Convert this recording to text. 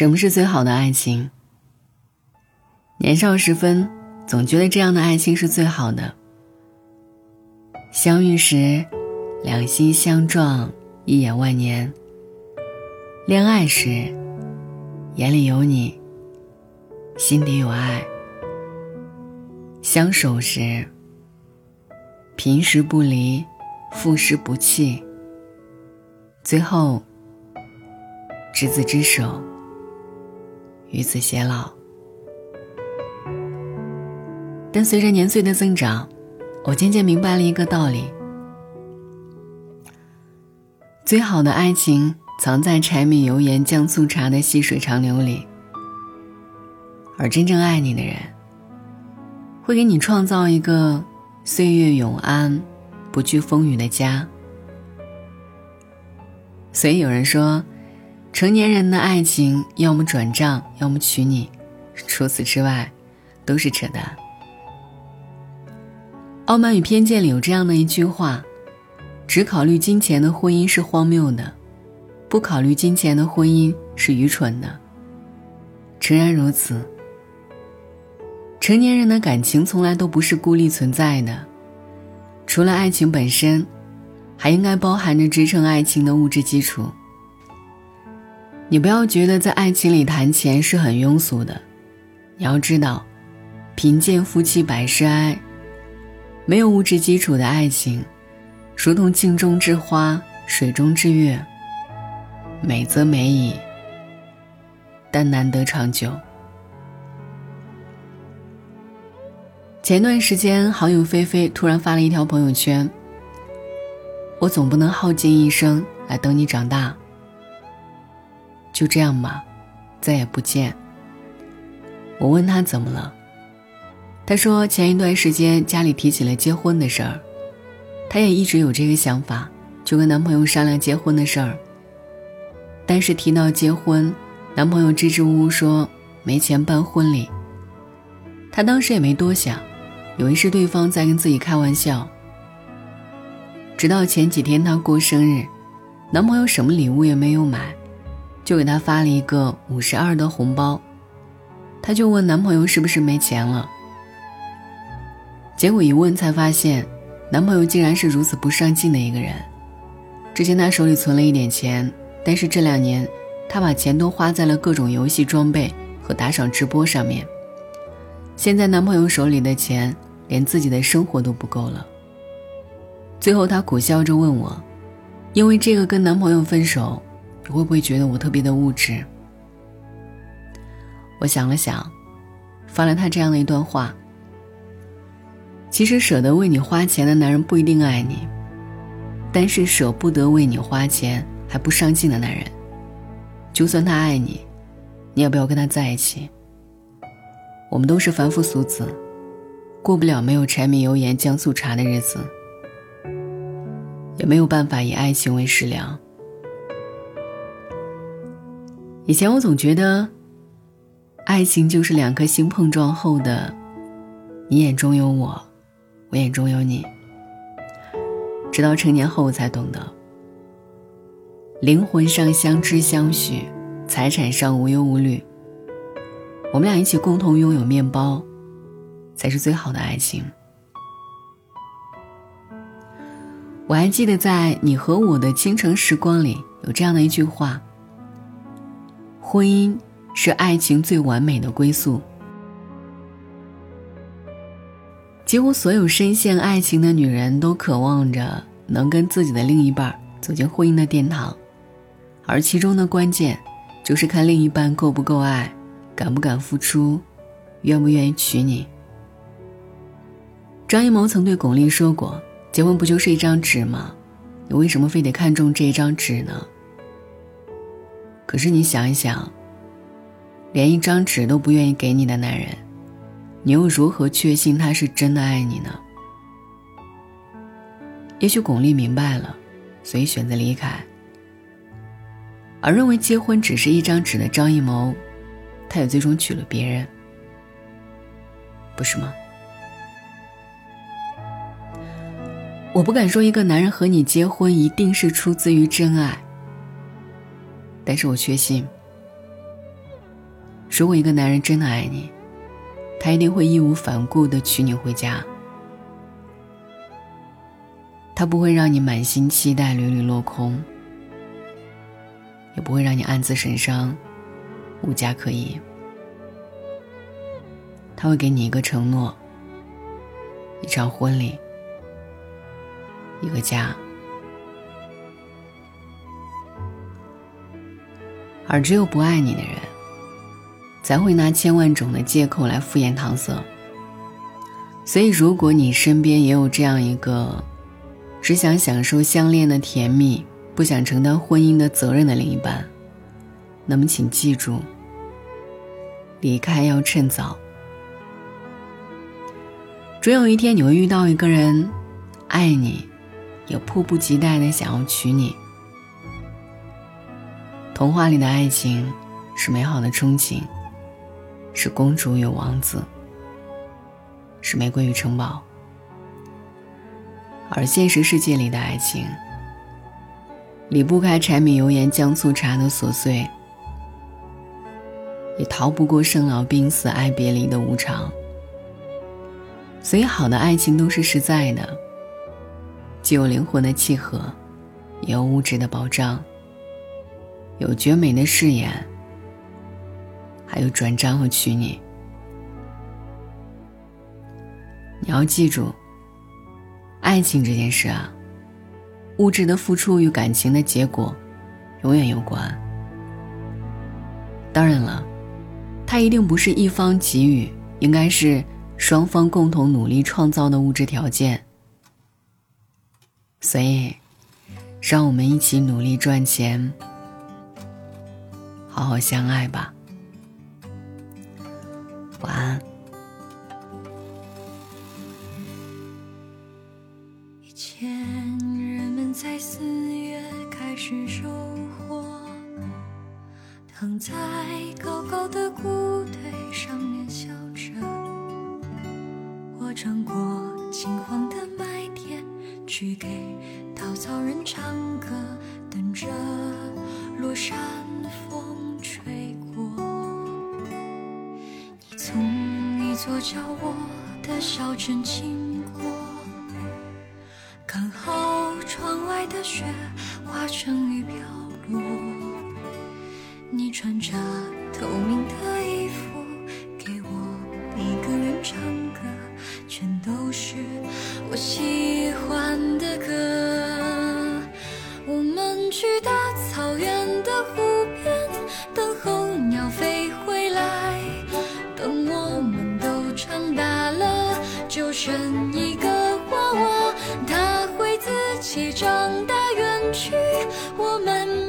什么是最好的爱情？年少时分，总觉得这样的爱情是最好的。相遇时，两心相撞，一眼万年；恋爱时，眼里有你，心底有爱；相守时，平时不离，复时不弃；最后，执子之手。与子偕老，但随着年岁的增长，我渐渐明白了一个道理：最好的爱情藏在柴米油盐酱醋茶的细水长流里，而真正爱你的人，会给你创造一个岁月永安、不惧风雨的家。所以有人说。成年人的爱情，要么转账，要么娶你，除此之外，都是扯淡。《傲慢与偏见》里有这样的一句话：“只考虑金钱的婚姻是荒谬的，不考虑金钱的婚姻是愚蠢的。”诚然如此。成年人的感情从来都不是孤立存在的，除了爱情本身，还应该包含着支撑爱情的物质基础。你不要觉得在爱情里谈钱是很庸俗的，你要知道，贫贱夫妻百事哀。没有物质基础的爱情，如同镜中之花、水中之月，美则美矣，但难得长久。前段时间，好友菲菲突然发了一条朋友圈：“我总不能耗尽一生来等你长大。”就这样吧，再也不见。我问他怎么了，他说前一段时间家里提起了结婚的事儿，他也一直有这个想法，就跟男朋友商量结婚的事儿。但是提到结婚，男朋友支支吾吾说没钱办婚礼。他当时也没多想，以为是对方在跟自己开玩笑。直到前几天他过生日，男朋友什么礼物也没有买。就给他发了一个五十二的红包，她就问男朋友是不是没钱了。结果一问才发现，男朋友竟然是如此不上进的一个人。之前他手里存了一点钱，但是这两年，他把钱都花在了各种游戏装备和打赏直播上面。现在男朋友手里的钱，连自己的生活都不够了。最后她苦笑着问我，因为这个跟男朋友分手。你会不会觉得我特别的物质？我想了想，发了他这样的一段话：其实舍得为你花钱的男人不一定爱你，但是舍不得为你花钱还不上进的男人，就算他爱你，你也不要跟他在一起。我们都是凡夫俗子，过不了没有柴米油盐酱醋茶的日子，也没有办法以爱情为食粮。以前我总觉得，爱情就是两颗心碰撞后的，你眼中有我，我眼中有你。直到成年后我才懂得，灵魂上相知相许，财产上无忧无虑。我们俩一起共同拥有面包，才是最好的爱情。我还记得在《你和我的倾城时光》里有这样的一句话。婚姻是爱情最完美的归宿。几乎所有深陷爱情的女人都渴望着能跟自己的另一半走进婚姻的殿堂，而其中的关键就是看另一半够不够爱，敢不敢付出，愿不愿意娶你。张艺谋曾对巩俐说过：“结婚不就是一张纸吗？你为什么非得看中这一张纸呢？”可是你想一想，连一张纸都不愿意给你的男人，你又如何确信他是真的爱你呢？也许巩俐明白了，所以选择离开。而认为结婚只是一张纸的张艺谋，他也最终娶了别人，不是吗？我不敢说一个男人和你结婚一定是出自于真爱。但是我确信，如果一个男人真的爱你，他一定会义无反顾的娶你回家。他不会让你满心期待屡屡落空，也不会让你暗自神伤，无家可依。他会给你一个承诺，一场婚礼，一个家。而只有不爱你的人，才会拿千万种的借口来敷衍搪塞。所以，如果你身边也有这样一个只想享受相恋的甜蜜，不想承担婚姻的责任的另一半，那么请记住，离开要趁早。总有一天你会遇到一个人，爱你，也迫不及待的想要娶你。童话里的爱情是美好的憧憬，是公主与王子，是玫瑰与城堡；而现实世界里的爱情，离不开柴米油盐酱醋茶的琐碎，也逃不过生老病死、爱别离的无常。所以，好的爱情都是实在的，既有灵魂的契合，也有物质的保障。有绝美的誓言，还有转账和娶你。你要记住，爱情这件事啊，物质的付出与感情的结果，永远有关。当然了，它一定不是一方给予，应该是双方共同努力创造的物质条件。所以，让我们一起努力赚钱。好好相爱吧，晚安。以前人们在四月开始收获，躺在高高的谷堆上面笑着。我穿过金黄的麦田，去给稻草人唱歌，等着落山左脚我的小镇经过，刚好窗外的雪化成雨飘落。你穿着透明的衣服，给我一个人唱歌，全都是我喜我们